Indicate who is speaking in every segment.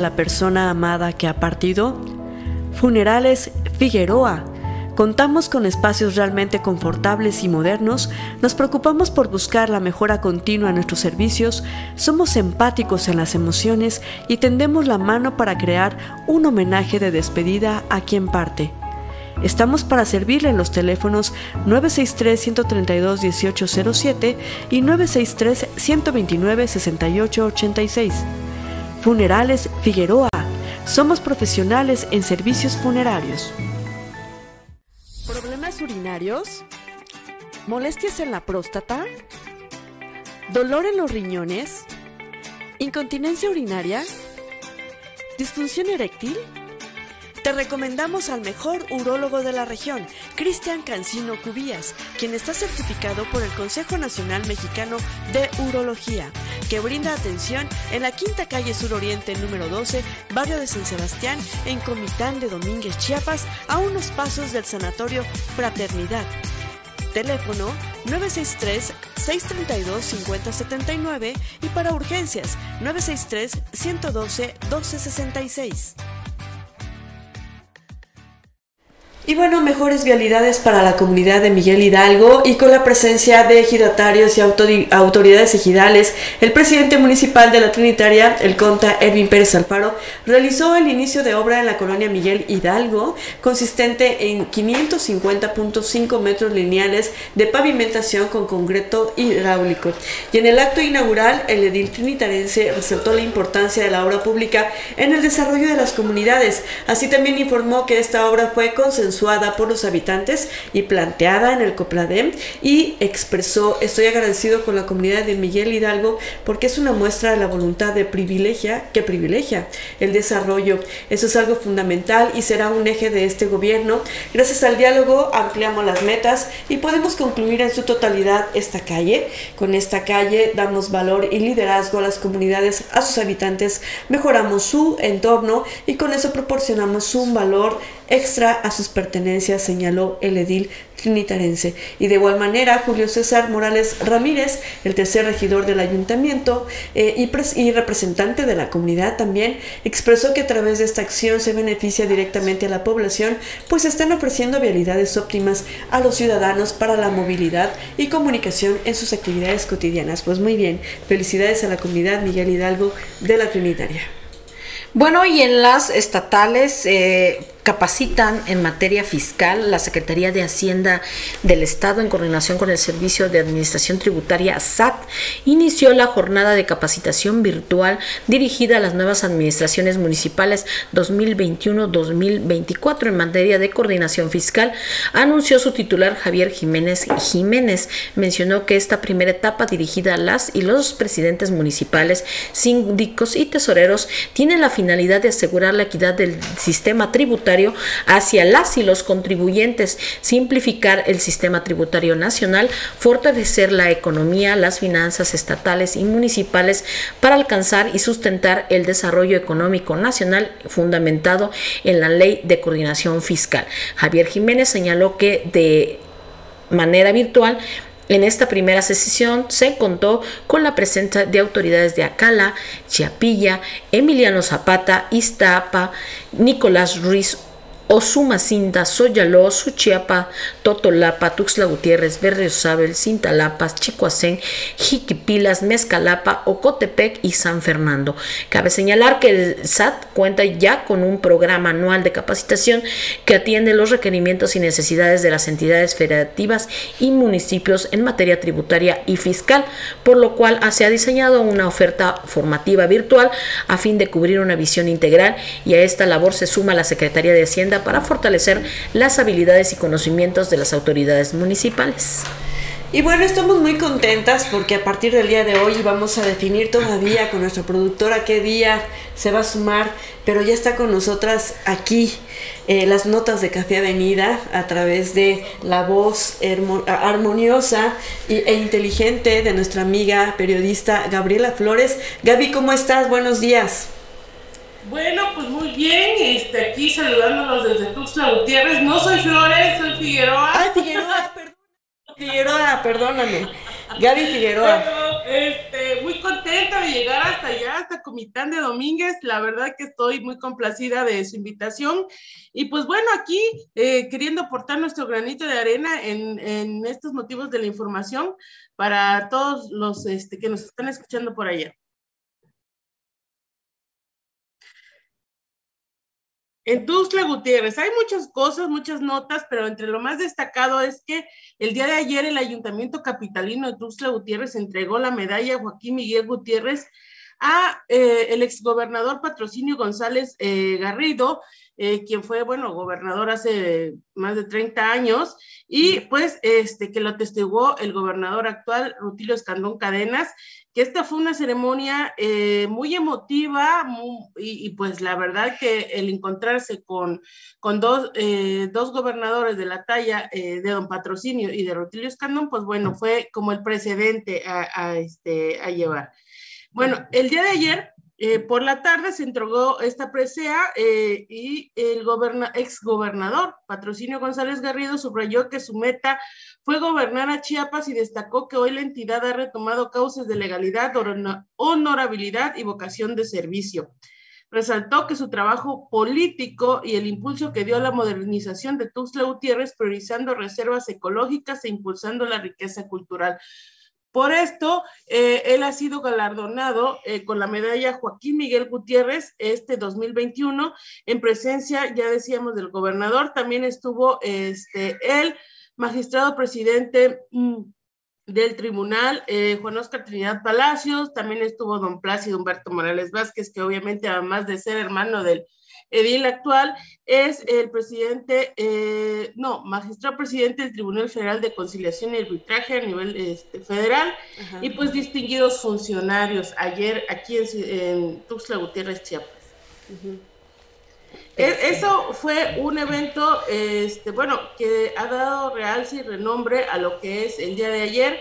Speaker 1: la persona amada que ha partido? Funerales Figueroa. Contamos con espacios realmente confortables y modernos, nos preocupamos por buscar la mejora continua en nuestros servicios, somos empáticos en las emociones y tendemos la mano para crear un homenaje de despedida a quien parte. Estamos para servirle en los teléfonos 963-132-1807 y 963-129-6886. Funerales Figueroa. Somos profesionales en servicios funerarios. ¿Problemas urinarios? ¿Molestias en la próstata? ¿Dolor en los riñones? ¿Incontinencia urinaria? ¿Disfunción eréctil? Te recomendamos al mejor urólogo de la región, Cristian Cancino Cubías, quien está certificado por el Consejo Nacional Mexicano de Urología, que brinda atención en la Quinta Calle Sur Oriente número 12, barrio de San Sebastián, en Comitán de Domínguez, Chiapas, a unos pasos del Sanatorio Fraternidad. Teléfono 963-632-5079 y para urgencias 963-112-1266. Y bueno, mejores vialidades para la comunidad de Miguel Hidalgo y con la presencia de ejidatarios y autoridades ejidales, el presidente municipal de la Trinitaria, el conta Edwin Pérez Alfaro, realizó el inicio de obra en la colonia Miguel Hidalgo, consistente en 550.5 metros lineales de pavimentación con concreto hidráulico. Y en el acto inaugural, el edil trinitarense resaltó la importancia de la obra pública en el desarrollo de las comunidades. Así también informó que esta obra fue consensuada por los habitantes y planteada en el Copladem y expresó, estoy agradecido con la comunidad de Miguel Hidalgo porque es una muestra de la voluntad de privilegia que privilegia el desarrollo. Eso es algo fundamental y será un eje de este gobierno. Gracias al diálogo ampliamos las metas y podemos concluir en su totalidad esta calle. Con esta calle damos valor y liderazgo a las comunidades, a sus habitantes, mejoramos su entorno y con eso proporcionamos un valor extra a sus pertenencias, señaló el edil trinitarense. Y de igual manera, Julio César Morales Ramírez, el tercer regidor del ayuntamiento eh, y, y, representante de la comunidad también, expresó que a través de esta acción se beneficia directamente a la población, pues están ofreciendo vialidades óptimas a los ciudadanos para la movilidad y comunicación en sus actividades cotidianas. Pues muy bien, felicidades a la comunidad Miguel Hidalgo de la Trinitaria.
Speaker 2: Bueno, y en las estatales, eh, capacitan en materia fiscal la Secretaría de Hacienda del Estado en coordinación con el Servicio de Administración Tributaria SAT inició la jornada de capacitación virtual dirigida a las nuevas administraciones municipales 2021-2024 en materia de coordinación fiscal anunció su titular Javier Jiménez Jiménez. Mencionó que esta primera etapa dirigida a las y los presidentes municipales síndicos y tesoreros tiene la finalidad de asegurar la equidad del sistema tributario hacia las y los contribuyentes, simplificar el sistema tributario nacional, fortalecer la economía, las finanzas estatales y municipales para alcanzar y sustentar el desarrollo económico nacional fundamentado en la ley de coordinación fiscal. Javier Jiménez señaló que de manera virtual en esta primera sesión se contó con la presencia de autoridades de Acala, Chiapilla, Emiliano Zapata, Iztapa, Nicolás Ruiz Osumacinta, Soyaló, Suchiapa, Totolapa, Tuxtla Gutiérrez, Berriosabel, Cintalapas, Chicoacén, Jiquipilas, Mezcalapa, Ocotepec y San Fernando. Cabe señalar que el SAT cuenta ya con un programa anual de capacitación que atiende los requerimientos y necesidades de las entidades federativas y municipios en materia tributaria y fiscal, por lo cual se ha diseñado una oferta formativa virtual a fin de cubrir una visión integral y a esta labor se suma la Secretaría de Hacienda para fortalecer las habilidades y conocimientos de las autoridades municipales.
Speaker 1: Y bueno, estamos muy contentas porque a partir del día de hoy vamos a definir todavía con nuestra productora qué día se va a sumar, pero ya está con nosotras aquí eh, las notas de Café Avenida a través de la voz armoniosa e inteligente de nuestra amiga periodista Gabriela Flores. Gaby, ¿cómo estás? Buenos días.
Speaker 3: Bueno, pues muy bien, este, aquí saludándonos desde Tuxtla Gutiérrez. No soy Flores, soy Figueroa.
Speaker 1: Ah, Figueroa, perdón. Figueroa, perdóname. Gaby Figueroa.
Speaker 3: este, muy contenta de llegar hasta allá, hasta Comitán de Domínguez. La verdad que estoy muy complacida de su invitación. Y pues bueno, aquí eh, queriendo aportar nuestro granito de arena en, en, estos motivos de la información para todos los este, que nos están escuchando por allá. En Tuxtla Gutiérrez hay muchas cosas, muchas notas, pero entre lo más destacado es que el día de ayer el Ayuntamiento Capitalino de Tuxtla Gutiérrez entregó la medalla Joaquín Miguel Gutiérrez a eh, el exgobernador Patrocinio González eh, Garrido, eh, quien fue, bueno, gobernador hace más de 30 años, y pues este, que lo testiguó el gobernador actual, Rutilio Escandón Cadenas, que esta fue una ceremonia eh, muy emotiva y, pues la verdad que el encontrarse con, con dos, eh, dos gobernadores de la talla eh, de don Patrocinio y de Rutilio Escandón, pues bueno, fue como el precedente a, a este, a llevar. Bueno, el día de ayer eh, por la tarde se entregó esta presea eh, y el ex gobernador Patrocinio González Garrido subrayó que su meta fue gobernar a Chiapas y destacó que hoy la entidad ha retomado causas de legalidad, honorabilidad y vocación de servicio. Resaltó que su trabajo político y el impulso que dio a la modernización de Tuxtla Gutiérrez, priorizando reservas ecológicas e impulsando la riqueza cultural. Por esto, eh, él ha sido galardonado eh, con la medalla Joaquín Miguel Gutiérrez este 2021 en presencia, ya decíamos, del gobernador. También estuvo este, el magistrado presidente mm, del tribunal, eh, Juan Oscar Trinidad Palacios. También estuvo don Plácido Humberto Morales Vázquez, que obviamente, además de ser hermano del edil actual es el presidente, eh, no, magistrado presidente del Tribunal Federal de Conciliación y Arbitraje a nivel este, federal Ajá. y pues distinguidos funcionarios ayer aquí en, en Tuxtla Gutiérrez, Chiapas. Uh -huh. Eso fue un evento, este, bueno, que ha dado realce y renombre a lo que es el día de ayer.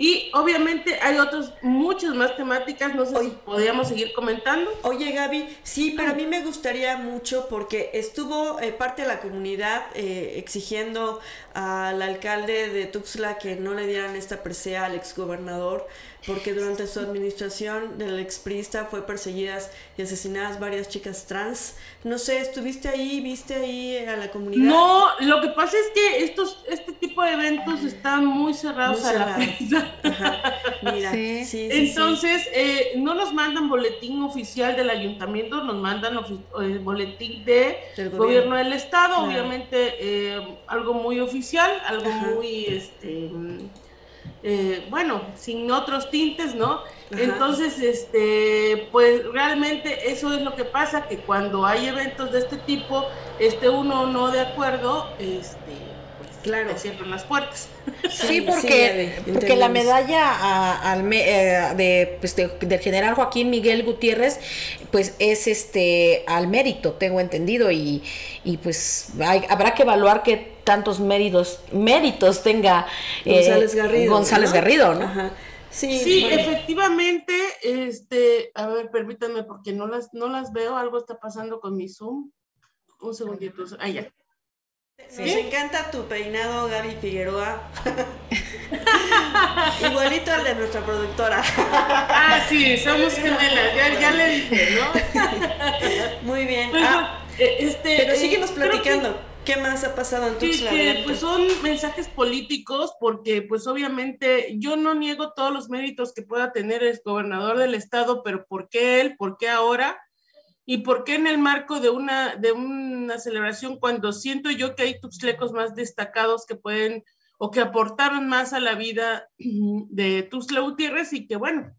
Speaker 3: Y obviamente hay otras, muchas más temáticas, no sé Oye, si podríamos seguir comentando.
Speaker 1: Oye Gaby, sí, pero a mí me gustaría mucho porque estuvo eh, parte de la comunidad eh, exigiendo al alcalde de Tuxtla que no le dieran esta presea al exgobernador porque durante su administración del exprista fue perseguidas y asesinadas varias chicas trans. No sé, ¿estuviste ahí? ¿Viste ahí a la comunidad?
Speaker 3: No, lo que pasa es que estos, este tipo de eventos están muy cerrados, muy a la prensa. Ajá.
Speaker 1: Mira, sí. Sí, sí,
Speaker 3: Entonces, eh, no nos mandan boletín oficial del ayuntamiento, nos mandan el boletín de del gobierno. gobierno. del estado, claro. obviamente eh, algo muy oficial, algo Ajá. muy, este eh, bueno, sin otros tintes, ¿no? Ajá. Entonces, este, pues realmente eso es lo que pasa, que cuando hay eventos de este tipo, este uno no de acuerdo, este, claro. cierran las puertas.
Speaker 2: Sí, porque, sí, porque la medalla a, al, eh, de, pues de, del general Joaquín Miguel Gutiérrez, pues es este al mérito, tengo entendido, y, y pues hay, habrá que evaluar qué tantos méritos, méritos tenga
Speaker 1: González Garrido.
Speaker 2: Eh, González
Speaker 1: ¿no?
Speaker 2: Garrido, ¿no?
Speaker 1: Ajá.
Speaker 3: Sí, sí bueno. efectivamente, este, a ver, permítanme porque no las, no las veo, algo está pasando con mi Zoom. Un segundito, ah, ya.
Speaker 1: ¿Sí? Nos encanta tu peinado, Gaby Figueroa. Igualito al de nuestra productora.
Speaker 3: ah, sí, somos gemelas, ya, ya le dije, ¿no?
Speaker 1: Muy bien.
Speaker 3: Ah, este,
Speaker 1: pero síguenos platicando. Que, ¿Qué más ha pasado en Tuxtla?
Speaker 3: Que, pues son mensajes políticos, porque pues obviamente yo no niego todos los méritos que pueda tener el gobernador del estado, pero ¿por qué él? ¿Por qué ahora? ¿Y por qué en el marco de una, de una celebración cuando siento yo que hay tuxtlecos más destacados que pueden o que aportaron más a la vida de Tuxtla Gutiérrez y que bueno,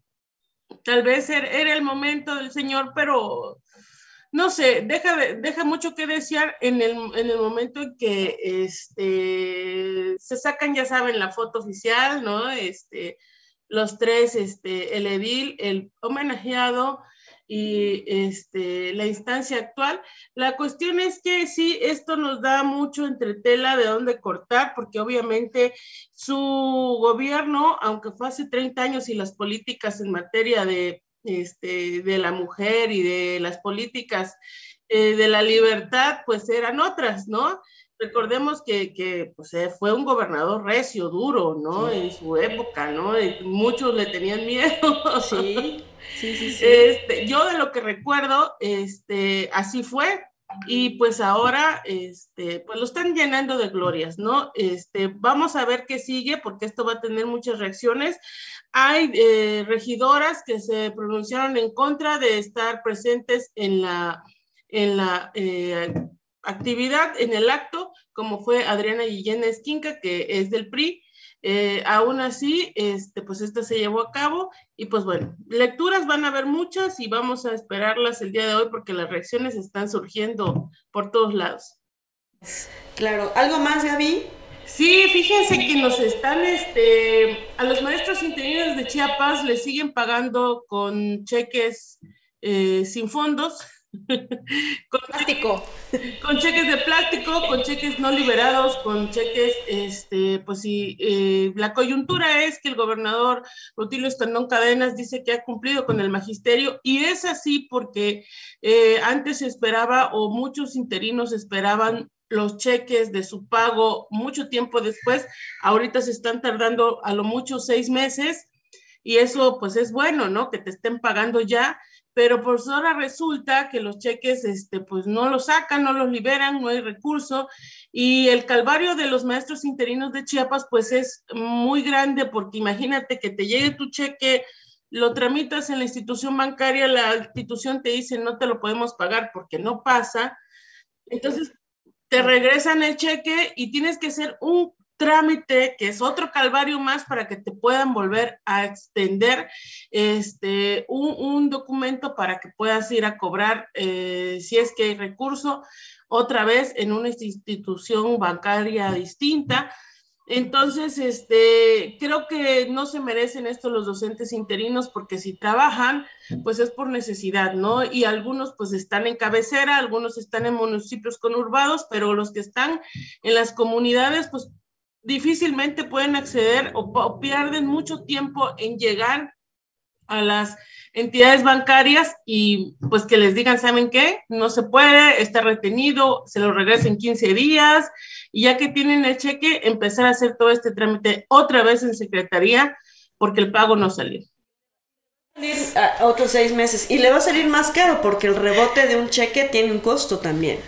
Speaker 3: tal vez era el momento del señor, pero no sé, deja, deja mucho que desear en el, en el momento en que este, se sacan, ya saben, la foto oficial, ¿no? Este, los tres, este, el edil, el homenajeado, y este, la instancia actual. La cuestión es que sí, esto nos da mucho entre tela de dónde cortar, porque obviamente su gobierno, aunque fue hace 30 años y las políticas en materia de, este, de la mujer y de las políticas eh, de la libertad, pues eran otras, ¿no? recordemos que, que pues, eh, fue un gobernador recio, duro, ¿no? En su época, ¿no? Y muchos le tenían miedo.
Speaker 1: Sí, sí, sí. sí.
Speaker 3: Este, yo de lo que recuerdo, este, así fue. Y pues ahora, este, pues lo están llenando de glorias, ¿no? Este, vamos a ver qué sigue, porque esto va a tener muchas reacciones. Hay eh, regidoras que se pronunciaron en contra de estar presentes en la, en la eh, actividad, en el acto, como fue Adriana Guillén Esquinca, que es del PRI. Eh, aún así, este, pues esto se llevó a cabo y pues bueno, lecturas van a haber muchas y vamos a esperarlas el día de hoy porque las reacciones están surgiendo por todos lados.
Speaker 1: Claro, ¿algo más, Gaby?
Speaker 3: Sí, fíjense que nos están, este, a los maestros interinos de Chiapas les siguen pagando con cheques eh, sin fondos
Speaker 2: con plástico.
Speaker 3: Con cheques de plástico, con cheques no liberados, con cheques, este, pues sí, eh, la coyuntura es que el gobernador Rutilio Estandón Cadenas dice que ha cumplido con el magisterio y es así porque eh, antes se esperaba o muchos interinos esperaban los cheques de su pago mucho tiempo después, ahorita se están tardando a lo mucho seis meses y eso pues es bueno, ¿no? Que te estén pagando ya pero por ahora resulta que los cheques, este, pues no los sacan, no los liberan, no hay recurso, y el calvario de los maestros interinos de Chiapas, pues es muy grande, porque imagínate que te llegue tu cheque, lo tramitas en la institución bancaria, la institución te dice no te lo podemos pagar porque no pasa, entonces te regresan el cheque y tienes que hacer un trámite, que es otro calvario más para que te puedan volver a extender este, un, documento para que puedas ir a cobrar, eh, si es que hay recurso, otra vez en una institución bancaria distinta. Entonces, este, creo que no se merecen esto los docentes interinos porque si trabajan, pues es por necesidad, ¿no? Y algunos pues están en cabecera, algunos están en municipios conurbados, pero los que están en las comunidades, pues difícilmente pueden acceder o, pierden mucho tiempo en llegar a las entidades bancarias y pues que les digan, ¿saben qué? No se puede, está retenido, se lo regresen 15 días y ya que tienen el cheque, empezar a hacer todo este trámite otra vez en secretaría porque el pago no salió.
Speaker 1: otros seis meses y le va a salir más caro porque el rebote de un cheque tiene un costo también.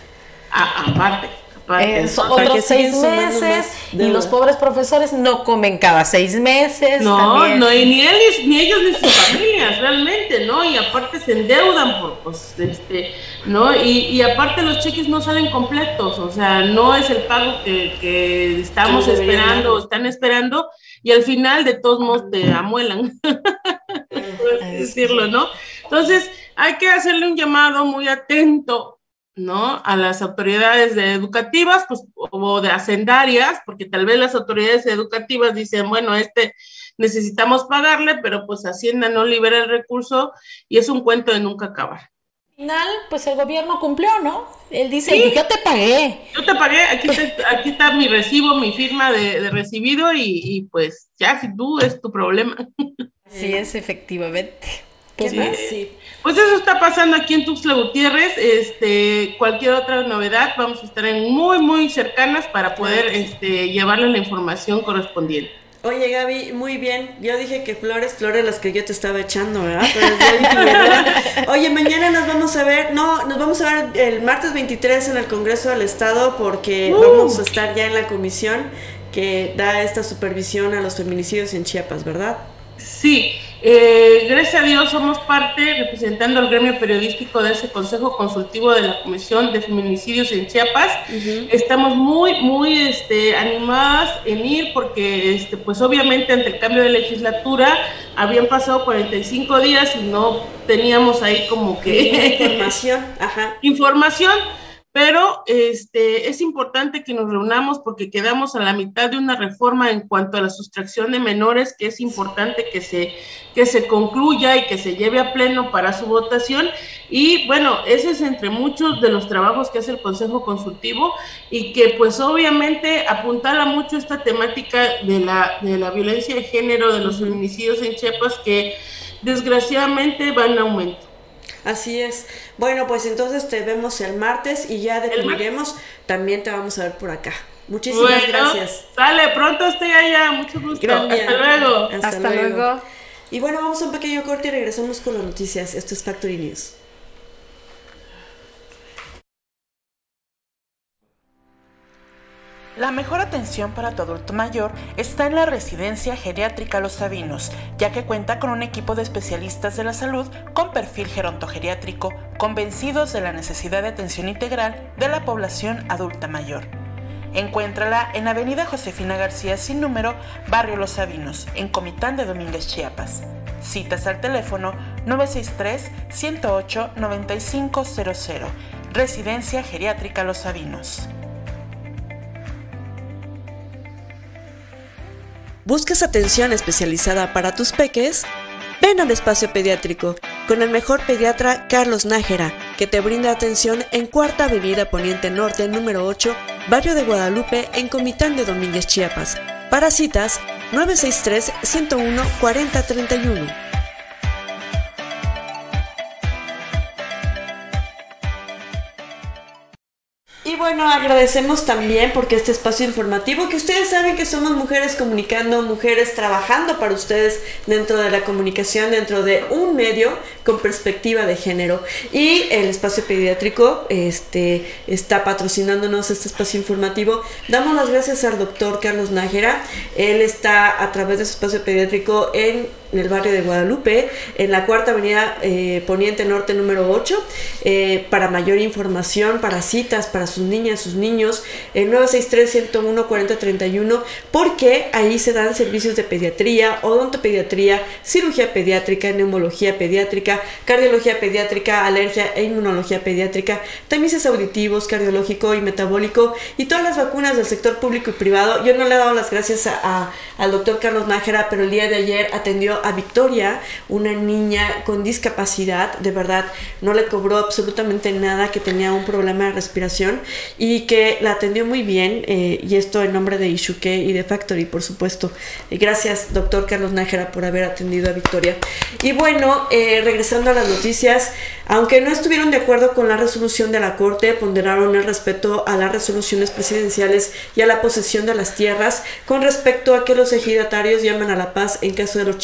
Speaker 3: aparte.
Speaker 2: Eh, otros seis meses y los pobres profesores no comen cada seis meses.
Speaker 3: No, no, y ni, él, ni ellos ni sus familias realmente, ¿no? Y aparte se endeudan por, pues, este, ¿no? Y, y aparte los cheques no salen completos, o sea, no es el pago que, que estamos esperando o están esperando y al final de todos modos te amuelan, por decirlo, ¿no? Entonces hay que hacerle un llamado muy atento ¿no? A las autoridades educativas, pues, o de hacendarias, porque tal vez las autoridades educativas dicen, bueno, este necesitamos pagarle, pero pues Hacienda no libera el recurso y es un cuento de nunca acabar.
Speaker 2: Al final, pues el gobierno cumplió, ¿no? Él dice, yo te pagué.
Speaker 3: Yo te pagué, aquí, aquí está mi recibo, mi firma de, recibido y, y, pues ya, si tú es tu problema.
Speaker 2: Sí, es efectivamente.
Speaker 3: Pues, pues eso está pasando aquí en Tuxtla Gutiérrez. Este, cualquier otra novedad, vamos a estar en muy, muy cercanas para poder este, llevarle la información correspondiente.
Speaker 1: Oye, Gaby, muy bien. Yo dije que flores, flores las que yo te estaba echando, ¿verdad? Oye, mañana nos vamos a ver, no, nos vamos a ver el martes 23 en el Congreso del Estado porque uh. vamos a estar ya en la comisión que da esta supervisión a los feminicidios en Chiapas, ¿verdad?
Speaker 3: Sí, eh, gracias a Dios somos parte, representando al gremio periodístico de ese Consejo Consultivo de la Comisión de Feminicidios en Chiapas. Estamos muy, muy este, animadas en ir porque, este, pues obviamente ante el cambio de legislatura habían pasado 45 días y no teníamos ahí como que...
Speaker 1: Información, ajá.
Speaker 3: Información pero este, es importante que nos reunamos porque quedamos a la mitad de una reforma en cuanto a la sustracción de menores, que es importante que se, que se concluya y que se lleve a pleno para su votación. Y bueno, ese es entre muchos de los trabajos que hace el Consejo Consultivo y que pues obviamente apuntala mucho esta temática de la, de la violencia de género, de los feminicidios en Chiapas, que desgraciadamente van en aumento.
Speaker 1: Así es. Bueno, pues entonces te vemos el martes y ya definiremos. También te vamos a ver por acá. Muchísimas gracias.
Speaker 3: Dale, pronto estoy allá. Mucho gusto. Hasta luego.
Speaker 2: Hasta, luego.
Speaker 1: Y bueno, vamos a un pequeño corte y regresamos con las noticias. Esto es Factory News.
Speaker 4: La mejor atención para tu adulto mayor está en la residencia geriátrica Los Sabinos, ya que cuenta con un equipo de especialistas de la salud con perfil gerontogeriátrico, convencidos de la necesidad de atención integral de la población adulta mayor. Encuéntrala en Avenida Josefina García sin número, Barrio Los Sabinos, en Comitán de Domínguez, Chiapas. Citas al teléfono 963-108-9500. Residencia Geriátrica Los Sabinos.
Speaker 1: ¿Buscas atención especializada para tus peques? Ven al espacio pediátrico con el mejor pediatra Carlos Nájera, que te brinda atención en Cuarta Avenida Poniente Norte número 8, Barrio de Guadalupe, en Comitán de Domínguez, Chiapas. Para citas, 963 101 4031. Y bueno, agradecemos también porque este espacio informativo, que ustedes saben que somos mujeres comunicando, mujeres trabajando para ustedes dentro de la comunicación, dentro de un medio con perspectiva de género. Y el espacio pediátrico este, está patrocinándonos este espacio informativo. Damos las gracias al doctor Carlos Nájera. Él está a través de su espacio pediátrico en en el barrio de Guadalupe, en la cuarta avenida eh, Poniente Norte número 8. Eh, para mayor información, para citas, para sus niñas, sus niños, el 963-101-4031, porque ahí se dan servicios de pediatría, odontopediatría, cirugía pediátrica, neumología pediátrica, cardiología pediátrica, alergia e inmunología pediátrica, tamices auditivos, cardiológico y metabólico y todas las vacunas del sector público y privado. Yo no le he dado las gracias a, al doctor Carlos Nájera, pero el día de ayer atendió a Victoria, una niña con discapacidad, de verdad, no le cobró absolutamente nada, que tenía un problema de respiración y que la atendió muy bien, eh, y esto en nombre de Ishuke y de Factory, por supuesto. gracias, doctor Carlos Nájera, por haber atendido a Victoria. Y bueno, eh, regresando a las noticias, aunque no estuvieron de acuerdo con la resolución de la Corte, ponderaron el respeto a las resoluciones presidenciales y a la posesión de las tierras con respecto a que los ejidatarios llaman a la paz en caso de los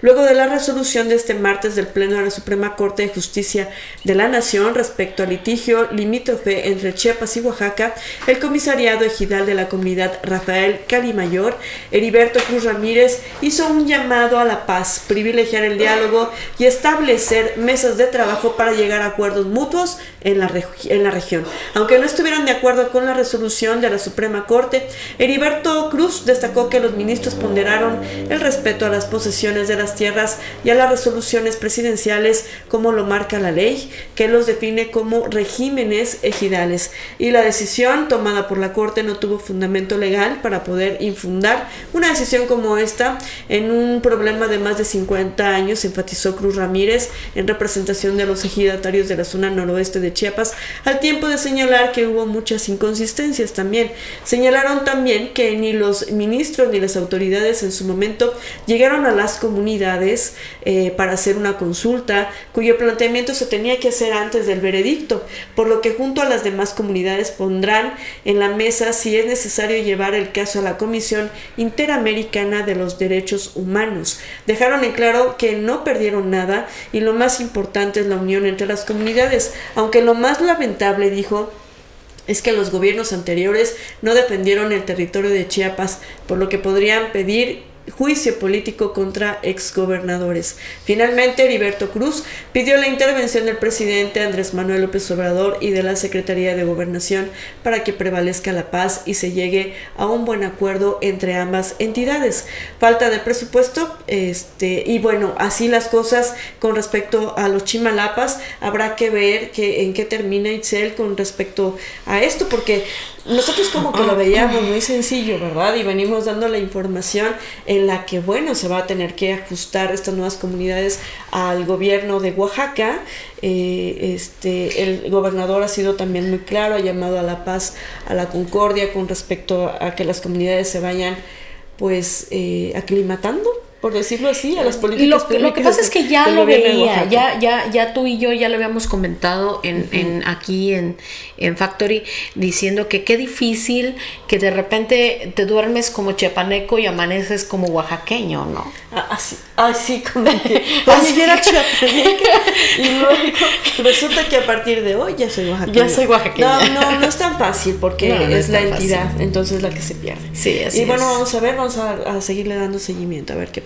Speaker 1: Luego de la resolución de este martes del Pleno de la Suprema Corte de Justicia de la Nación respecto al litigio limítrofe entre Chiapas y Oaxaca, el comisariado ejidal de la comunidad Rafael Carimayor, Heriberto Cruz Ramírez, hizo un llamado a la paz, privilegiar el diálogo y establecer mesas de trabajo para llegar a acuerdos mutuos en la, en la región. Aunque no estuvieran de acuerdo con la resolución de la Suprema Corte, Heriberto Cruz destacó que los ministros ponderaron el respeto a las posesiones de las tierras y a las resoluciones presidenciales como lo marca la ley, que los define como regímenes ejidales. Y la decisión tomada por la Corte no tuvo fundamento legal para poder infundar una decisión como esta en un problema de más de 50 años, enfatizó Cruz Ramírez en representación de los ejidatarios de la zona noroeste de Chiapas, al tiempo de señalar que hubo muchas inconsistencias también. Señalaron también que ni los ministros ni las autoridades en su momento llegaron a las comunidades eh, para hacer una consulta cuyo planteamiento se tenía que hacer antes del veredicto, por lo que junto a las demás comunidades pondrán en la mesa si es necesario llevar el caso a la Comisión Interamericana de los Derechos Humanos. Dejaron en claro que no perdieron nada y lo más importante es la unión entre las comunidades, aunque lo más lamentable, dijo, es que los gobiernos anteriores no defendieron el territorio de Chiapas, por lo que podrían pedir juicio político contra exgobernadores. Finalmente, Heriberto Cruz pidió la intervención del presidente Andrés Manuel López Obrador y de la Secretaría de Gobernación para que prevalezca la paz y se llegue a un buen acuerdo entre ambas entidades. Falta de presupuesto, este, y bueno, así las cosas con respecto a los chimalapas, habrá que ver que, en qué termina Itzel con respecto a esto, porque nosotros como que lo veíamos muy sencillo, ¿verdad? Y venimos dando la información en la que, bueno, se va a tener que ajustar estas nuevas comunidades al gobierno de Oaxaca. Eh, este, el gobernador ha sido también muy claro, ha llamado a la paz, a la concordia con respecto a que las comunidades se vayan pues eh, aclimatando por decirlo así, a las políticas
Speaker 2: lo, lo que pasa es que ya lo veía, ya, ya, ya tú y yo ya lo habíamos comentado en, en aquí en, en Factory, diciendo que qué difícil que de repente te duermes como chiapaneco y amaneces como oaxaqueño, ¿no?
Speaker 1: Ah, así, así como que oye, era chiapaneca y luego resulta que a partir de hoy ya soy oaxaqueño.
Speaker 2: Ya soy oaxaqueña.
Speaker 1: No, no, no es tan fácil porque
Speaker 2: No, no
Speaker 1: es
Speaker 2: es
Speaker 1: la entidad,
Speaker 2: fácil.
Speaker 1: entonces la que se pierde.
Speaker 2: Sí, así
Speaker 1: Y bueno,
Speaker 2: es.
Speaker 1: vamos a ver, vamos a, a seguirle dando seguimiento, a ver qué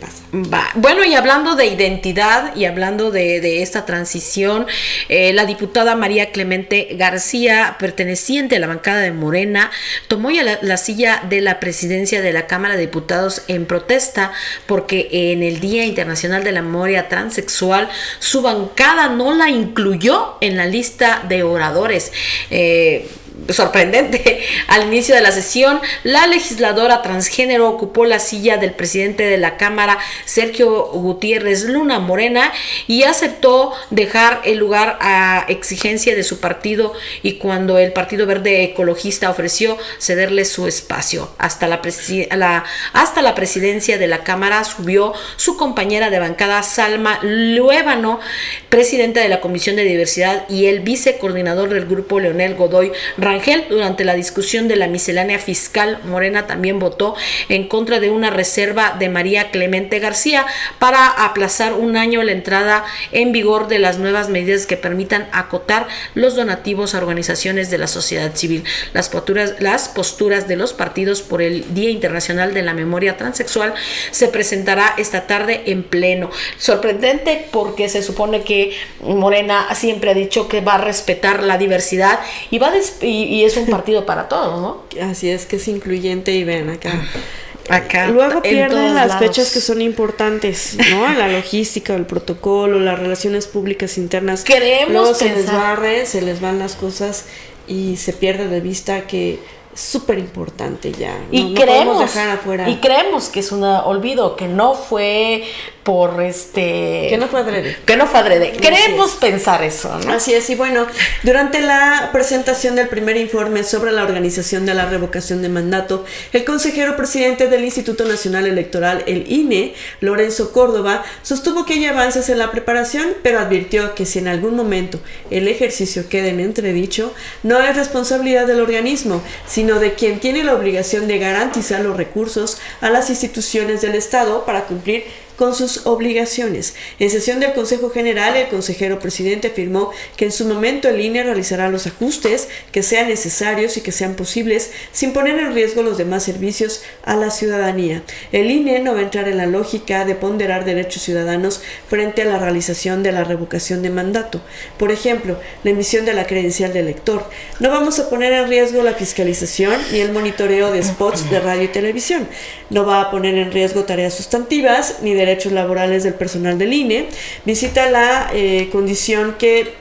Speaker 2: Bueno, y hablando de identidad y hablando de, esta transición, eh, la diputada María Clemente García, perteneciente a la bancada de Morena, tomó ya la, la silla de la presidencia de la Cámara de Diputados en protesta porque en el Día Internacional de la Memoria Transexual su bancada no la incluyó en la lista de oradores. Eh, sorprendente. Al inicio de la sesión, la legisladora transgénero ocupó la silla del presidente de la Cámara, Sergio Gutiérrez Luna Morena, y aceptó dejar el lugar a exigencia de su partido y cuando el Partido Verde Ecologista ofreció cederle su espacio. Hasta la, hasta la presidencia de la Cámara subió su compañera de bancada Salma Luébano, presidenta de la Comisión de Diversidad y el vicecoordinador del grupo Leonel Godoy Rangel. Durante la discusión de la miscelánea fiscal, Morena también votó en contra de una reserva de María Clemente García para aplazar un año la entrada en vigor de las nuevas medidas que permitan acotar los donativos a organizaciones de la sociedad civil. Las posturas, las posturas de los partidos por el Día Internacional de la Memoria Transexual se presentará esta tarde en pleno. Sorprendente porque se supone que Morena siempre ha dicho que va a respetar la diversidad y va a y, y es un partido para todos, ¿no?
Speaker 1: Así es que es incluyente y ven acá.
Speaker 2: Acá
Speaker 1: Luego
Speaker 2: en
Speaker 1: pierden las
Speaker 2: lados.
Speaker 1: fechas que son importantes, ¿no? La logística, el protocolo, las relaciones públicas internas.
Speaker 2: Queremos
Speaker 1: Luego se les
Speaker 2: pensar.
Speaker 1: barre, se les van las cosas y se pierde de vista que súper importante ya.
Speaker 2: Y
Speaker 1: no
Speaker 2: creemos
Speaker 1: dejar afuera.
Speaker 2: y creemos que es un olvido que no fue por este
Speaker 1: que no fue adrede.
Speaker 2: que no fue adrede. Queremos
Speaker 1: es.
Speaker 2: pensar eso, ¿no?
Speaker 1: Así es, y bueno, durante la presentación del primer informe sobre la organización de la revocación de mandato, el consejero presidente del Instituto Nacional Electoral, el INE, Lorenzo Córdoba, sostuvo que hay avances en la preparación, pero advirtió que si en algún momento el ejercicio queda en entredicho, no es responsabilidad del organismo, sino de quien tiene la obligación de garantizar los recursos a las instituciones del Estado para cumplir con sus obligaciones. En sesión del Consejo General, el consejero presidente afirmó que en su momento el INE realizará los ajustes que sean necesarios y que sean posibles sin poner en riesgo los demás servicios a la ciudadanía. El INE no va a entrar en la lógica de ponderar derechos ciudadanos frente a la realización de la revocación de mandato. Por ejemplo, la emisión de la credencial de elector. No vamos a poner en riesgo la fiscalización ni el monitoreo de spots de radio y televisión. No va a poner en riesgo tareas sustantivas ni derechos laborales del personal del INE. Visita la eh, condición que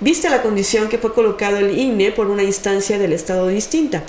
Speaker 1: viste la condición que fue colocado el INE por una instancia del Estado distinta.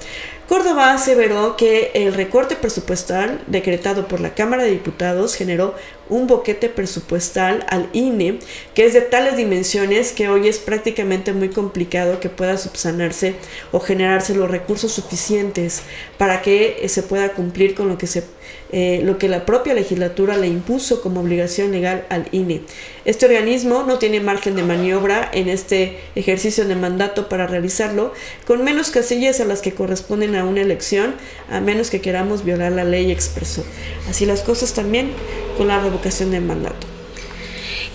Speaker 1: Córdoba aseveró que el recorte presupuestal decretado por la Cámara de Diputados generó un boquete presupuestal al INE que es de tales dimensiones que hoy es prácticamente muy complicado que pueda subsanarse o generarse los recursos suficientes para que eh, se pueda cumplir con lo que se eh, lo que la propia legislatura le impuso como obligación legal al INE. Este organismo no tiene margen de maniobra en este ejercicio de mandato para realizarlo, con menos casillas a las que corresponden a una elección, a menos que queramos violar la ley expresó. Así las cosas también con la revocación del mandato.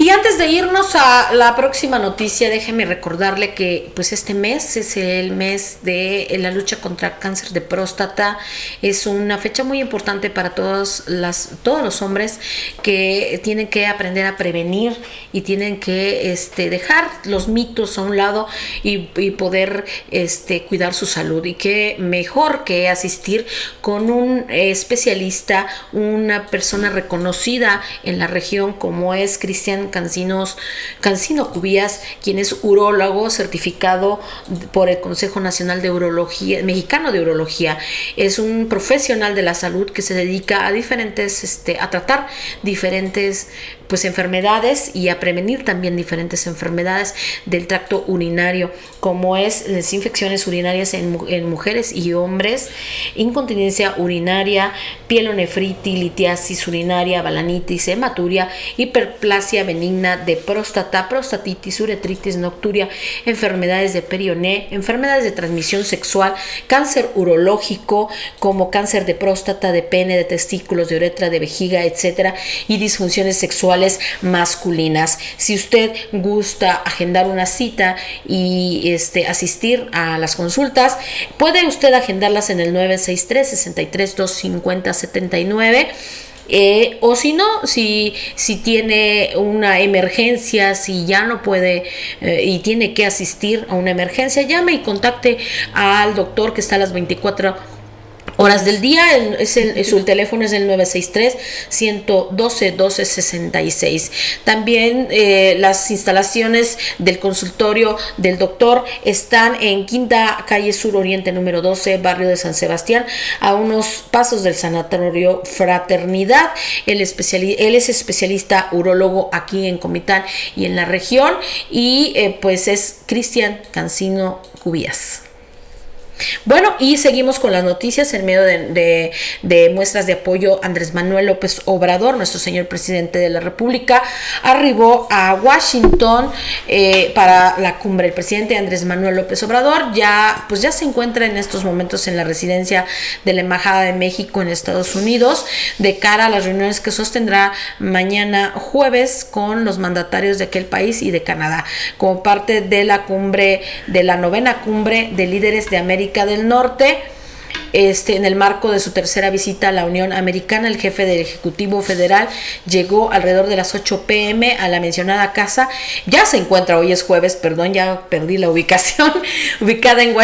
Speaker 2: Y antes de irnos a la próxima noticia, déjeme recordarle que pues este mes es el mes de la lucha contra cáncer de próstata. Es una fecha muy importante para todos, las, todos los hombres que tienen que aprender a prevenir y tienen que este, dejar los mitos a un lado y, poder este, cuidar su salud. Y qué mejor que asistir con un especialista, una persona reconocida en la región como es Cristian Cancinos, Cancino Cubías, quien es urólogo certificado por el Consejo Nacional de Urología, Mexicano de Urología. Es un profesional de la salud que se dedica a diferentes, este, a tratar diferentes pues enfermedades y a prevenir también diferentes enfermedades del tracto urinario, como es las infecciones urinarias en, mujeres y hombres, incontinencia urinaria, pielonefritis, litiasis urinaria, balanitis, hematuria, hiperplasia benigna de próstata, prostatitis, uretritis nocturia, enfermedades de perioné, enfermedades de transmisión sexual, cáncer urológico como cáncer de próstata, de pene, de testículos, de uretra, de vejiga, etcétera, y disfunciones sexuales masculinas. Si usted gusta agendar una cita y este asistir a las consultas, puede usted agendarlas en el 963 63 250 79 eh, o si no, si, si tiene una emergencia, si ya no puede eh, y tiene que asistir a una emergencia, llame y contacte al doctor que está a las 24 horas del día. Es el, su teléfono es el 963-112-1266. También eh, las instalaciones del consultorio del doctor están en Quinta Calle Sur Oriente número 12, barrio de San Sebastián, a unos pasos del sanatorio Fraternidad. Él, él es especialista urólogo aquí en Comitán y en la región y eh, pues es Cristian Cancino Cubías. Bueno, y seguimos con las noticias en medio de, muestras de apoyo. Andrés Manuel López Obrador, nuestro señor presidente de la República, arribó a Washington eh, para la cumbre. El presidente Andrés Manuel López Obrador ya, pues ya se encuentra en estos momentos en la residencia de la Embajada de México en Estados Unidos de cara a las reuniones que sostendrá mañana jueves con los mandatarios de aquel país y de Canadá, como parte de la cumbre, de la novena cumbre de líderes de América del Norte este, en el marco de su tercera visita a la Unión Americana, el jefe del Ejecutivo Federal llegó alrededor de las 8 pm a la mencionada casa. Ya se encuentra, hoy es jueves, perdón, ya perdí la ubicación, ubicada en,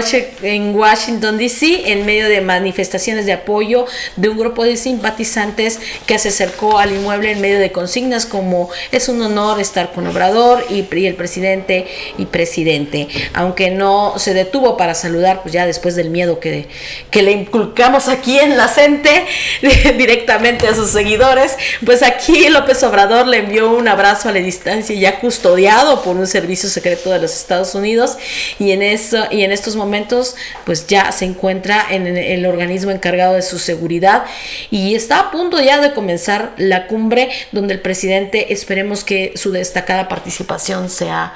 Speaker 2: Washington, D.C., en medio de manifestaciones de apoyo de un grupo de simpatizantes que se acercó al inmueble en medio de consignas como es un honor estar con Obrador y, y el presidente y presidente. Aunque no se detuvo para saludar, pues ya después del miedo que, que le inculcamos aquí en la CENTE directamente a sus seguidores, pues aquí López Obrador le envió un abrazo a la distancia ya custodiado por un servicio secreto de los Estados Unidos y en eso y en estos momentos pues ya se encuentra en el organismo encargado de su seguridad y está a punto ya de comenzar la cumbre donde el presidente esperemos que su destacada participación sea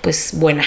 Speaker 2: pues buena.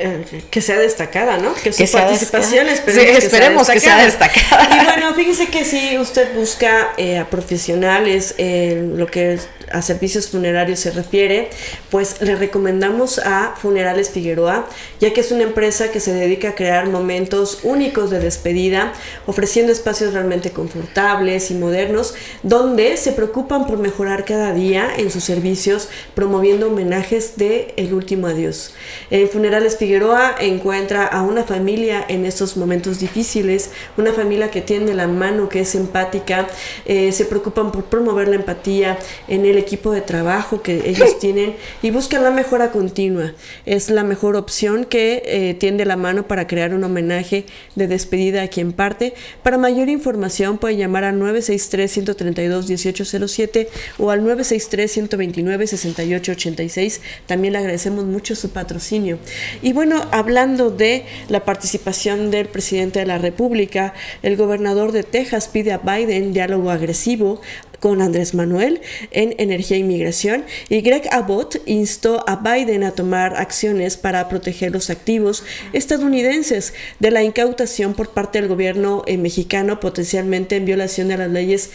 Speaker 1: Eh, que sea destacada, ¿no? Que su participación
Speaker 2: esperemos, que, sea destacada.
Speaker 1: Y bueno, fíjese que si usted busca eh, a profesionales en lo que a servicios funerarios se refiere, pues le recomendamos a Funerales Figueroa, ya que es una empresa que se dedica a crear momentos únicos de despedida, ofreciendo espacios realmente confortables y modernos, donde se preocupan por mejorar cada día en sus servicios, promoviendo homenajes de El último adiós. En Funerales Figueroa Figueroa encuentra a una familia en estos momentos difíciles, una familia que tiene la mano, que es empática, eh, se preocupan por promover la empatía en el equipo de trabajo que ellos tienen y buscan la mejora continua. Es la mejor opción que eh, tiende la mano para crear un homenaje de despedida a quien parte. Para mayor información puede llamar al 963-132-1807 o al 963-129-6886. También le agradecemos mucho su patrocinio. Y bueno, hablando de la participación del presidente de la República, el gobernador de Texas pide a Biden diálogo agresivo con Andrés Manuel en energía e inmigración y Greg Abbott instó a Biden a tomar acciones para proteger los activos estadounidenses de la incautación por parte del gobierno eh, mexicano potencialmente en violación de las leyes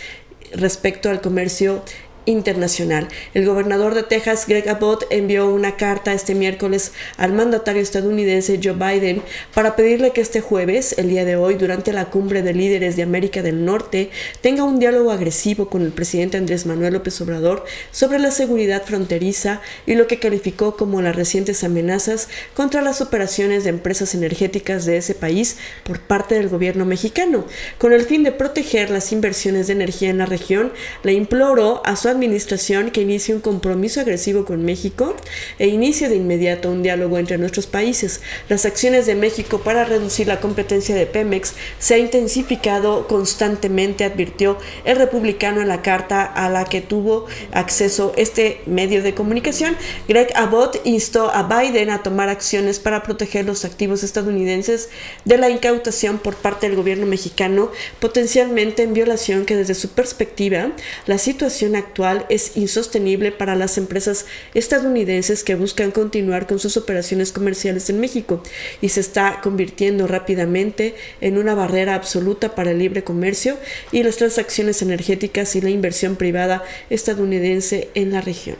Speaker 1: respecto al comercio internacional. El gobernador de Texas, Greg Abbott, envió una carta este miércoles al mandatario estadounidense Joe Biden para pedirle que este jueves, el día de hoy, durante la cumbre de líderes de América del Norte, tenga un diálogo agresivo con el presidente Andrés Manuel López Obrador sobre la seguridad fronteriza y lo que calificó como las recientes amenazas contra las operaciones de empresas energéticas de ese país por parte del gobierno mexicano. Con el fin de proteger las inversiones de energía en la región, le imploró a su administración que inicie un compromiso agresivo con México e inicie de inmediato un diálogo entre nuestros países. Las acciones de México para reducir la competencia de Pemex se ha intensificado constantemente, advirtió el republicano en la carta a la que tuvo acceso este medio de comunicación. Greg Abbott instó a Biden a tomar acciones para proteger los activos estadounidenses de la incautación por parte del gobierno mexicano, potencialmente en violación que desde su perspectiva la situación actual es insostenible para las empresas estadounidenses que buscan continuar con sus operaciones comerciales en México y se está convirtiendo rápidamente en una barrera absoluta para el libre comercio y las transacciones energéticas y la inversión privada estadounidense en la región.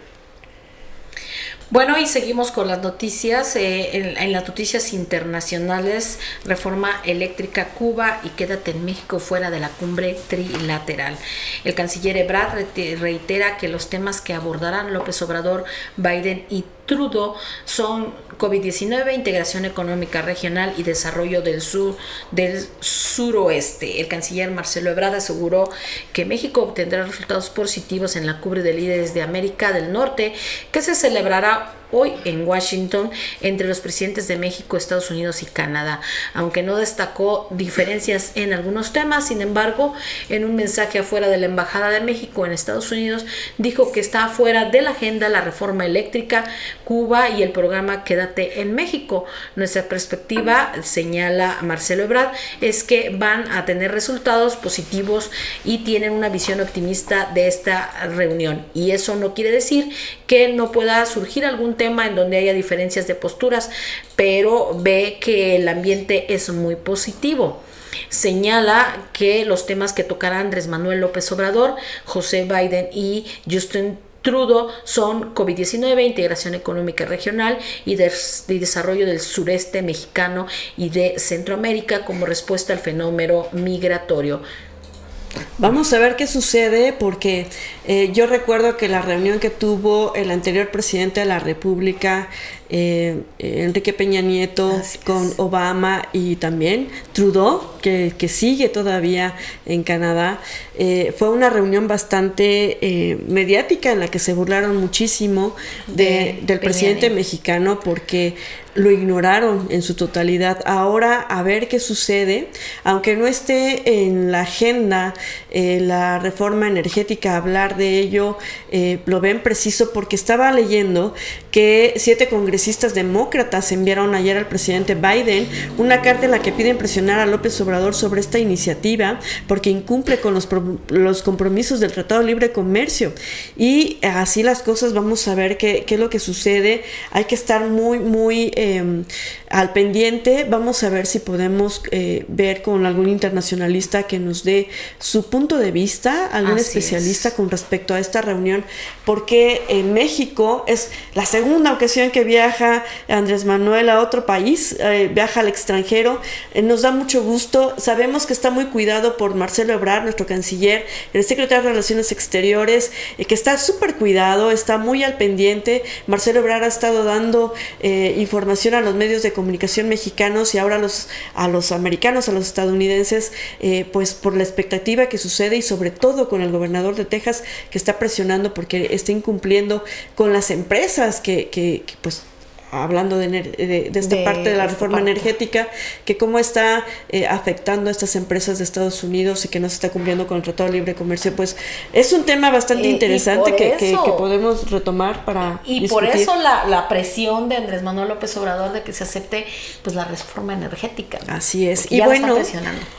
Speaker 2: Bueno, y seguimos con las noticias. Eh, en, las noticias internacionales, reforma eléctrica Cuba y quédate en México fuera de la cumbre trilateral. El canciller Ebrard reitera que los temas que abordarán López Obrador, Biden y Trudeau son COVID-19, integración económica regional y desarrollo del sur del suroeste. El canciller Marcelo Ebrard aseguró que México obtendrá resultados positivos en la cumbre de líderes de América del Norte que se celebrará hoy en Washington entre los presidentes de México, Estados Unidos y Canadá. Aunque no destacó diferencias en algunos temas, sin embargo, en un mensaje afuera de la Embajada de México en Estados Unidos, dijo que está fuera de la agenda la reforma eléctrica, Cuba y el programa Quédate en México. Nuestra perspectiva, señala Marcelo Ebrard, es que van a tener resultados positivos y tienen una visión optimista de esta reunión. Y eso no quiere decir que no pueda surgir algún tema en donde haya diferencias de posturas, pero ve que el ambiente es muy positivo señala que los temas que tocará Andrés Manuel López Obrador, José Biden y Justin Trudeau son COVID-19, integración económica regional y, de, desarrollo del sureste mexicano y de Centroamérica como respuesta al fenómeno migratorio.
Speaker 1: Vamos a ver qué sucede porque eh, yo recuerdo que la reunión que tuvo el anterior presidente de la República, eh, Enrique Peña Nieto, con Obama y también Trudeau, que, sigue todavía en Canadá, eh, fue una reunión bastante mediática en la que se burlaron muchísimo del presidente mexicano porque lo ignoraron en su totalidad. Ahora a ver qué sucede, aunque no esté en la agenda la reforma energética, hablar de ello eh, lo ven preciso porque estaba leyendo que siete congresistas demócratas enviaron ayer al presidente Biden una carta en la que piden presionar a López Obrador sobre esta iniciativa porque incumple con los, los compromisos del Tratado de Libre Comercio. Y así las cosas, vamos a ver qué, qué es lo que sucede. Hay que estar muy, muy em, al pendiente. Vamos a ver si podemos eh, ver con algún internacionalista que nos dé su punto de vista, algún especialista con respecto a esta reunión, porque en México es la segunda segunda ocasión que viaja Andrés Manuel a otro país, eh, viaja al extranjero. Eh, nos da mucho gusto. Sabemos que está muy cuidado por Marcelo Ebrard, nuestro canciller, el secretario de Relaciones Exteriores, eh, que está súper cuidado, está muy al pendiente. Marcelo Ebrard ha estado dando información a los medios de comunicación mexicanos y ahora los, a los americanos, a los estadounidenses, pues por la expectativa que sucede y sobre todo con el gobernador de Texas que está presionando porque está incumpliendo con las empresas que que, pues hablando de, de, esta parte de la reforma energética, que cómo está eh, afectando a estas empresas de Estados Unidos y que no se está cumpliendo con el Tratado de Libre Comercio, pues es un tema bastante eh, interesante que, que, podemos retomar para...
Speaker 2: Y por eso la, la, presión de Andrés Manuel López Obrador de que se acepte pues la reforma energética.
Speaker 1: Así es. Y bueno,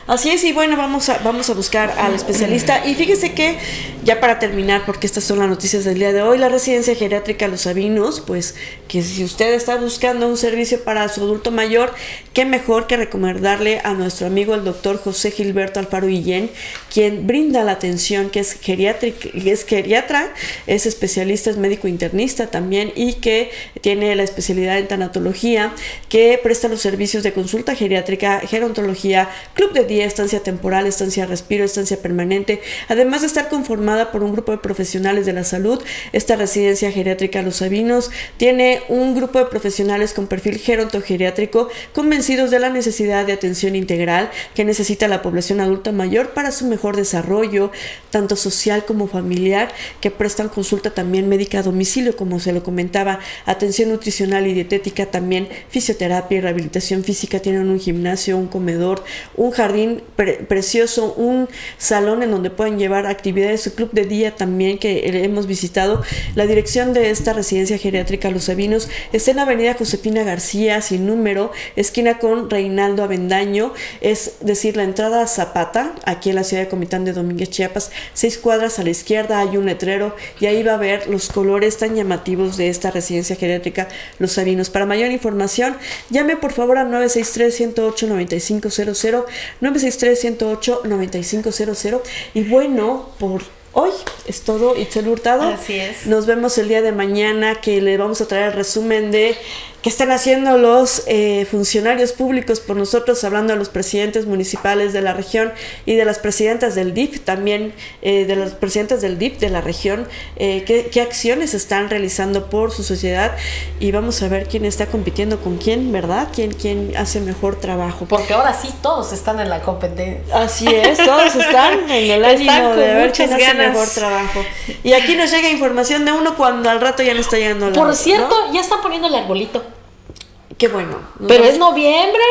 Speaker 1: así es, y bueno, vamos a, vamos a buscar al especialista. Y fíjese que, ya para terminar, porque estas son las noticias del día de hoy, la residencia geriátrica Los Sabinos, pues que si ustedes está buscando un servicio para su adulto mayor, qué mejor que recomendarle a nuestro amigo el doctor José Gilberto Alfaro Guillén, quien brinda la atención, que es, es geriatra, es especialista, es médico internista también y que tiene la especialidad en tanatología, que presta los servicios de consulta geriátrica, gerontología, club de día, estancia temporal, estancia respiro, estancia permanente, además de estar conformada por un grupo de profesionales de la salud. Esta residencia geriátrica Los Sabinos tiene un grupo de profesionales con perfil gerontogeriátrico convencidos de la necesidad de atención integral que necesita la población adulta mayor para su mejor desarrollo, tanto social como familiar, que prestan consulta también médica a domicilio, como se lo comentaba, atención nutricional y dietética, también fisioterapia y rehabilitación física, tienen un gimnasio, un comedor, un jardín precioso, un salón en donde pueden llevar actividades, su club de día también que hemos visitado. La dirección de esta residencia geriátrica Los Sabinos está en avenida Josefina García, sin número, esquina con Reinaldo Avendaño, es decir, la entrada a Zapata, aquí en la ciudad de Comitán de Domínguez, Chiapas, seis cuadras a la izquierda hay un letrero y ahí va a ver los colores tan llamativos de esta residencia geriátrica Los Sabinos. Para mayor información, llame por favor a 963-108-9500, 963-108-9500 y bueno, por hoy es todo, Itzel Hurtado.
Speaker 2: Así es.
Speaker 1: Nos vemos el día de mañana que le vamos a traer el resumen de qué están haciendo los eh, funcionarios públicos por nosotros, hablando de los presidentes municipales de la región y de las presidentas del DIF, también eh, de las presidentas del DIF de la región, eh, qué, qué, acciones están realizando por su sociedad y vamos a ver quién está compitiendo con quién, ¿verdad? ¿Quién, quién hace mejor trabajo?
Speaker 2: Porque ahora sí todos están en la competencia.
Speaker 1: Así es, todos están en el ánimo de ver quién hace mejor trabajo. Y aquí nos llega información de uno cuando al rato ya no está llegando la
Speaker 2: Por cierto, ¿no? ya están poniendo el arbolito.
Speaker 1: Qué bueno.
Speaker 2: Pero es noviembre.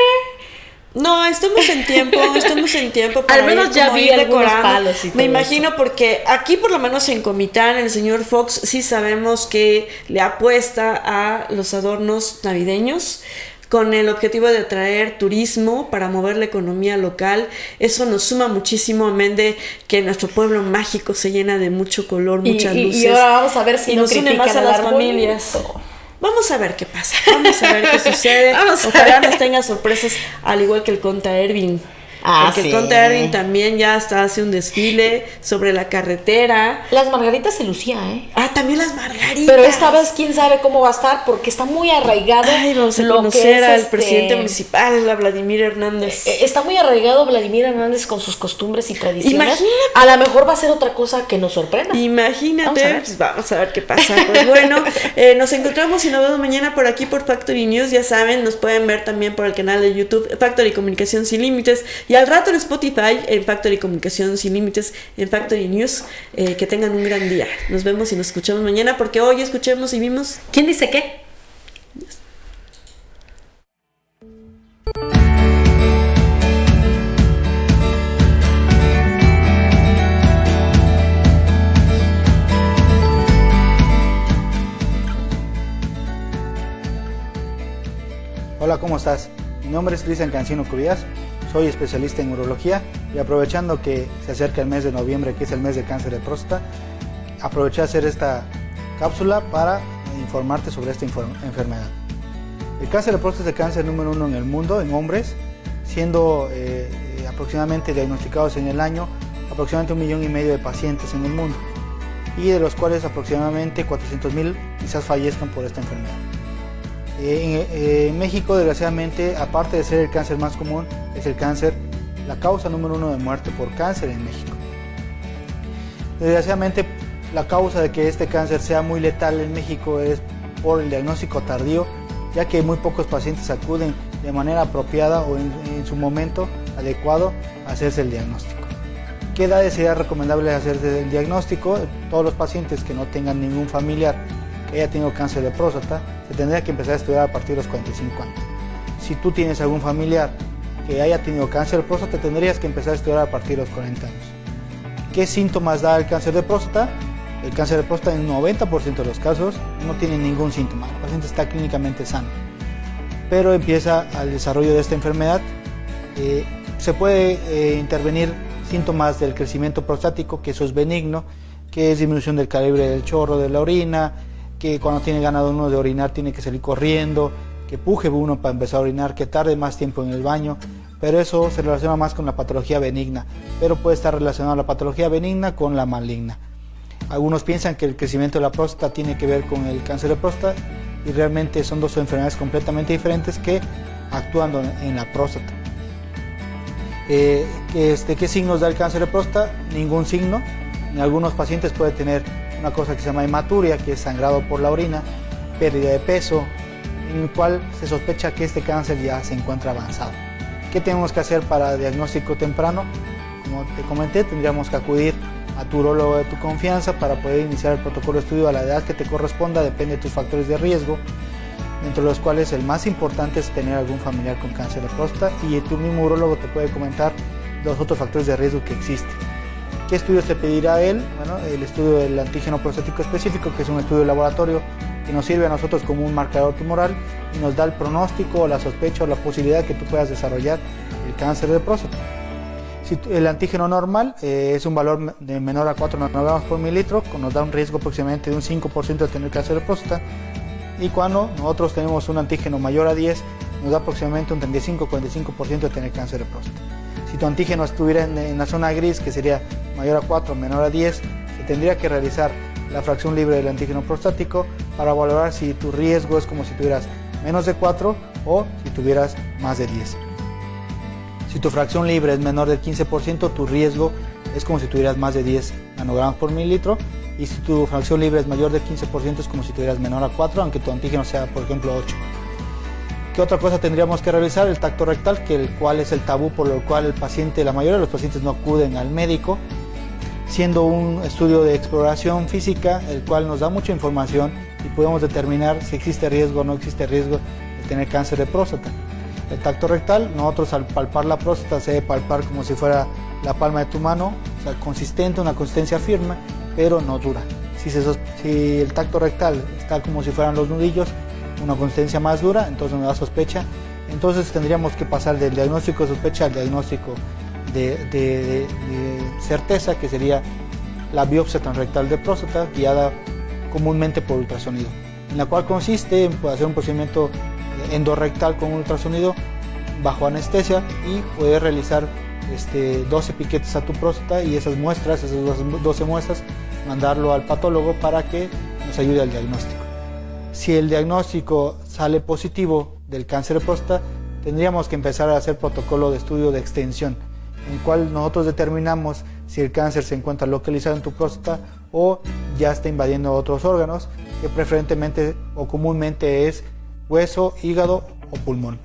Speaker 1: No, estamos en tiempo, estamos en tiempo para
Speaker 2: Al menos
Speaker 1: ir
Speaker 2: ya vi
Speaker 1: ir decorando.
Speaker 2: palos y todo
Speaker 1: Me imagino
Speaker 2: eso.
Speaker 1: porque aquí por lo menos en Comitán el señor Fox sí sabemos que le apuesta a los adornos navideños con el objetivo de atraer turismo para mover la economía local. Eso nos suma muchísimo, amén de que nuestro pueblo mágico se llena de mucho color,
Speaker 2: Y,
Speaker 1: muchas
Speaker 2: y-
Speaker 1: luces.
Speaker 2: y ahora vamos a ver si
Speaker 1: y
Speaker 2: no
Speaker 1: nos une más a las familias. Vamos a ver qué pasa, vamos a ver qué sucede.
Speaker 2: Vamos a
Speaker 1: Ojalá nos tenga sorpresas, al igual que el Conta Ervin.
Speaker 2: Ah,
Speaker 1: Porque
Speaker 2: sí.
Speaker 1: Ervin también ya está hace un desfile sobre la carretera.
Speaker 2: Las margaritas se lucía, ¿eh?
Speaker 1: Ah, también las margaritas.
Speaker 2: Pero esta vez quién sabe cómo va a estar porque está muy arraigado.
Speaker 1: Ay, vamos a
Speaker 2: lo
Speaker 1: conocer al
Speaker 2: este,
Speaker 1: presidente municipal, a Vladimir Hernández.
Speaker 2: eh, Está muy arraigado Vladimir Hernández con sus costumbres y tradiciones.
Speaker 1: Imagínate.
Speaker 2: A lo mejor va a ser otra cosa que nos sorprenda.
Speaker 1: Imagínate,
Speaker 2: Vamos a ver.
Speaker 1: pues vamos a ver qué pasa. Pues bueno, eh, nos encontramos y nos vemos mañana por aquí por Factory News. Ya saben, nos pueden ver también por el canal de YouTube Factory Comunicación Sin Límites y al rato en Spotify en Factory Comunicación Sin Límites en Factory News. Eh, que tengan un gran día. Nos vemos y nos escuchamos mañana porque hoy escuchemos y vimos.
Speaker 2: ¿Quién dice qué?
Speaker 5: Hola, ¿cómo estás? Mi nombre es Cristian Cancino Cubías, soy especialista en urología y aprovechando que se acerca el mes de noviembre, que es el mes de cáncer de próstata, aproveché a hacer esta cápsula para informarte sobre esta enfermedad. El cáncer de próstata es el cáncer número uno en el mundo en hombres, siendo eh, aproximadamente diagnosticados en el año aproximadamente un millón y medio de pacientes en el mundo y de los cuales aproximadamente 400 mil quizás fallezcan por esta enfermedad. Eh, en, eh, en México, desgraciadamente, aparte de ser el cáncer más común, es el cáncer la causa número uno de muerte por cáncer en México. Desgraciadamente, la causa de que este cáncer sea muy letal en México es por el diagnóstico tardío, ya que muy pocos pacientes acuden de manera apropiada o en, su momento adecuado a hacerse el diagnóstico. ¿Qué edades sería recomendable hacerse el diagnóstico? Todos los pacientes que no tengan ningún familiar que haya tenido cáncer de próstata, se tendría que empezar a estudiar a partir de los 45 años. Si tú tienes algún familiar que haya tenido cáncer de próstata, tendrías que empezar a estudiar a partir de los 40 años. ¿Qué síntomas da el cáncer de próstata? El cáncer de próstata en 90% de los casos no tiene ningún síntoma, el paciente está clínicamente sano. Pero empieza al desarrollo de esta enfermedad, eh, se puede eh, intervenir síntomas del crecimiento prostático, que eso es benigno, que es disminución del calibre del chorro de la orina, que cuando tiene ganado uno de orinar tiene que salir corriendo, que puje uno para empezar a orinar, que tarde más tiempo en el baño, pero eso se relaciona más con la patología benigna, pero puede estar relacionada la patología benigna con la maligna. Algunos piensan que el crecimiento de la próstata tiene que ver con el cáncer de próstata y realmente son dos enfermedades completamente diferentes que actúan en la próstata. Eh, este, ¿Qué signos da el cáncer de próstata? Ningún signo. En algunos pacientes puede tener una cosa que se llama hematuria, que es sangrado por la orina, pérdida de peso, en el cual se sospecha que este cáncer ya se encuentra avanzado. ¿Qué tenemos que hacer para diagnóstico temprano? Como te comenté, tendríamos que acudir a tu urologo de tu confianza para poder iniciar el protocolo de estudio a la edad que te corresponda, depende de tus factores de riesgo, entre los cuales el más importante es tener algún familiar con cáncer de próstata y tu mismo urologo te puede comentar los otros factores de riesgo que existen. ¿Qué estudios te pedirá él? Bueno, el estudio del antígeno prostático específico, que es un estudio de laboratorio que nos sirve a nosotros como un marcador tumoral y nos da el pronóstico, la sospecha o la posibilidad que tú puedas desarrollar el cáncer de próstata. Si el antígeno normal eh, es un valor de menor a 4 nanogramos por mililitro, nos da un riesgo aproximadamente de un 5% de tener cáncer de próstata. Y cuando nosotros tenemos un antígeno mayor a 10, nos da aproximadamente un 35-45% de tener cáncer de próstata. Si tu antígeno estuviera en, la zona gris, que sería mayor a 4, menor a 10, se tendría que realizar la fracción libre del antígeno prostático para valorar si tu riesgo es como si tuvieras menos de 4 o si tuvieras más de 10. Si tu fracción libre es menor del 15%, tu riesgo es como si tuvieras más de 10 nanogramos por mililitro. Y si tu fracción libre es mayor del 15%, es como si tuvieras menor a 4, aunque tu antígeno sea, por ejemplo, 8. ¿Qué otra cosa tendríamos que realizar? El tacto rectal, que el cual es el tabú por el cual el paciente, la mayoría de los pacientes no acuden al médico, siendo un estudio de exploración física, el cual nos da mucha información y podemos determinar si existe riesgo o no existe riesgo de tener cáncer de próstata. El tacto rectal, nosotros al palpar la próstata se debe palpar como si fuera la palma de tu mano, o sea, consistente, una consistencia firme, pero no dura. Si, si el tacto rectal está como si fueran los nudillos, una consistencia más dura, entonces nos da sospecha. Entonces tendríamos que pasar del diagnóstico de sospecha al diagnóstico de, certeza, que sería la biopsia transrectal de próstata, guiada comúnmente por ultrasonido, en la cual consiste en hacer un procedimiento endorrectal con ultrasonido bajo anestesia y poder realizar este, 12 piquetes a tu próstata y esas muestras, esas 12 muestras, mandarlo al patólogo para que nos ayude al diagnóstico. Si el diagnóstico sale positivo del cáncer de próstata, tendríamos que empezar a hacer protocolo de estudio de extensión, en el cual nosotros determinamos si el cáncer se encuentra localizado en tu próstata o ya está invadiendo otros órganos, que preferentemente o comúnmente es hueso, hígado o pulmón.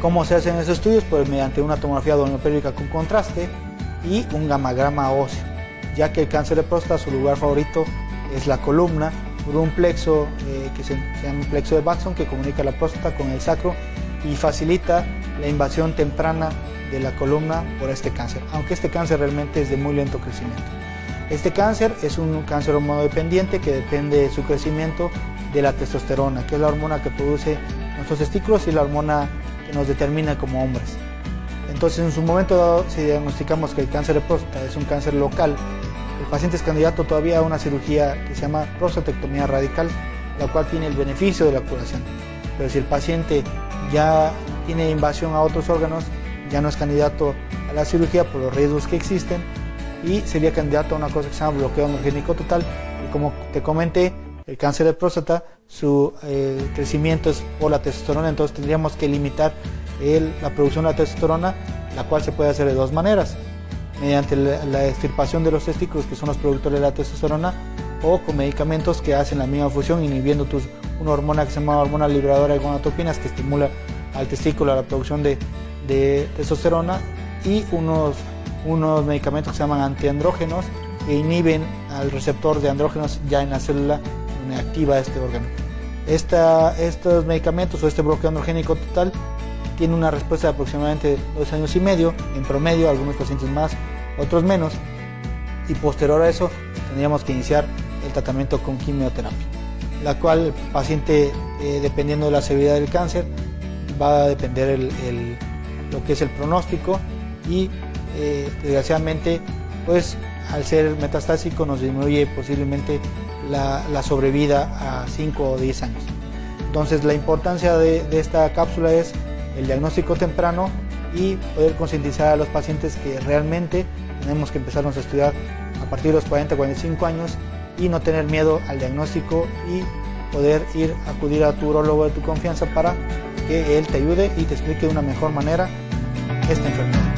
Speaker 5: ¿Cómo se hacen esos estudios? Pues mediante una tomografía abdominopélvica con contraste y un gamagrama óseo, ya que el cáncer de próstata su lugar favorito es la columna por un plexo eh, que se, llama plexo de Baxon que comunica la próstata con el sacro y facilita la invasión temprana de la columna por este cáncer, aunque este cáncer realmente es de muy lento crecimiento. Este cáncer es un cáncer hormonodependiente que depende de su crecimiento de la testosterona, que es la hormona que produce nuestros testículos y la hormona que nos determina como hombres. Entonces, en su momento dado, si diagnosticamos que el cáncer de próstata es un cáncer local el paciente es candidato todavía a una cirugía que se llama prostatectomía radical, la cual tiene el beneficio de la curación. Pero si el paciente ya tiene invasión a otros órganos, ya no es candidato a la cirugía por los riesgos que existen y sería candidato a una cosa que se llama bloqueo androgénico total. Y como te comenté, el cáncer de próstata, su eh, crecimiento es por la testosterona, entonces tendríamos que limitar la producción de la testosterona, la cual se puede hacer de dos maneras mediante la, extirpación de los testículos, que son los productores de la testosterona, o con medicamentos que hacen la misma función, inhibiendo tus, una hormona que se llama hormona liberadora de gonadotropinas, que estimula al testículo la producción de, testosterona, y unos, unos medicamentos que se llaman antiandrógenos, que inhiben al receptor de andrógenos ya en la célula donde activa este órgano. estos medicamentos o este bloqueo androgénico total tiene una respuesta de aproximadamente dos años y medio, en promedio, algunos pacientes más, otros menos, y posterior a eso tendríamos que iniciar el tratamiento con quimioterapia, la cual el paciente, eh, dependiendo de la severidad del cáncer, va a depender lo que es el pronóstico y eh, desgraciadamente, pues al ser metastásico nos disminuye posiblemente la, sobrevida a 5 o 10 años. Entonces la importancia de esta cápsula es el diagnóstico temprano y poder concientizar a los pacientes que realmente tenemos que empezarnos a estudiar a partir de los 40-45 años y no tener miedo al diagnóstico y poder ir acudir a tu urologo de tu confianza para que él te ayude y te explique de una mejor manera esta enfermedad.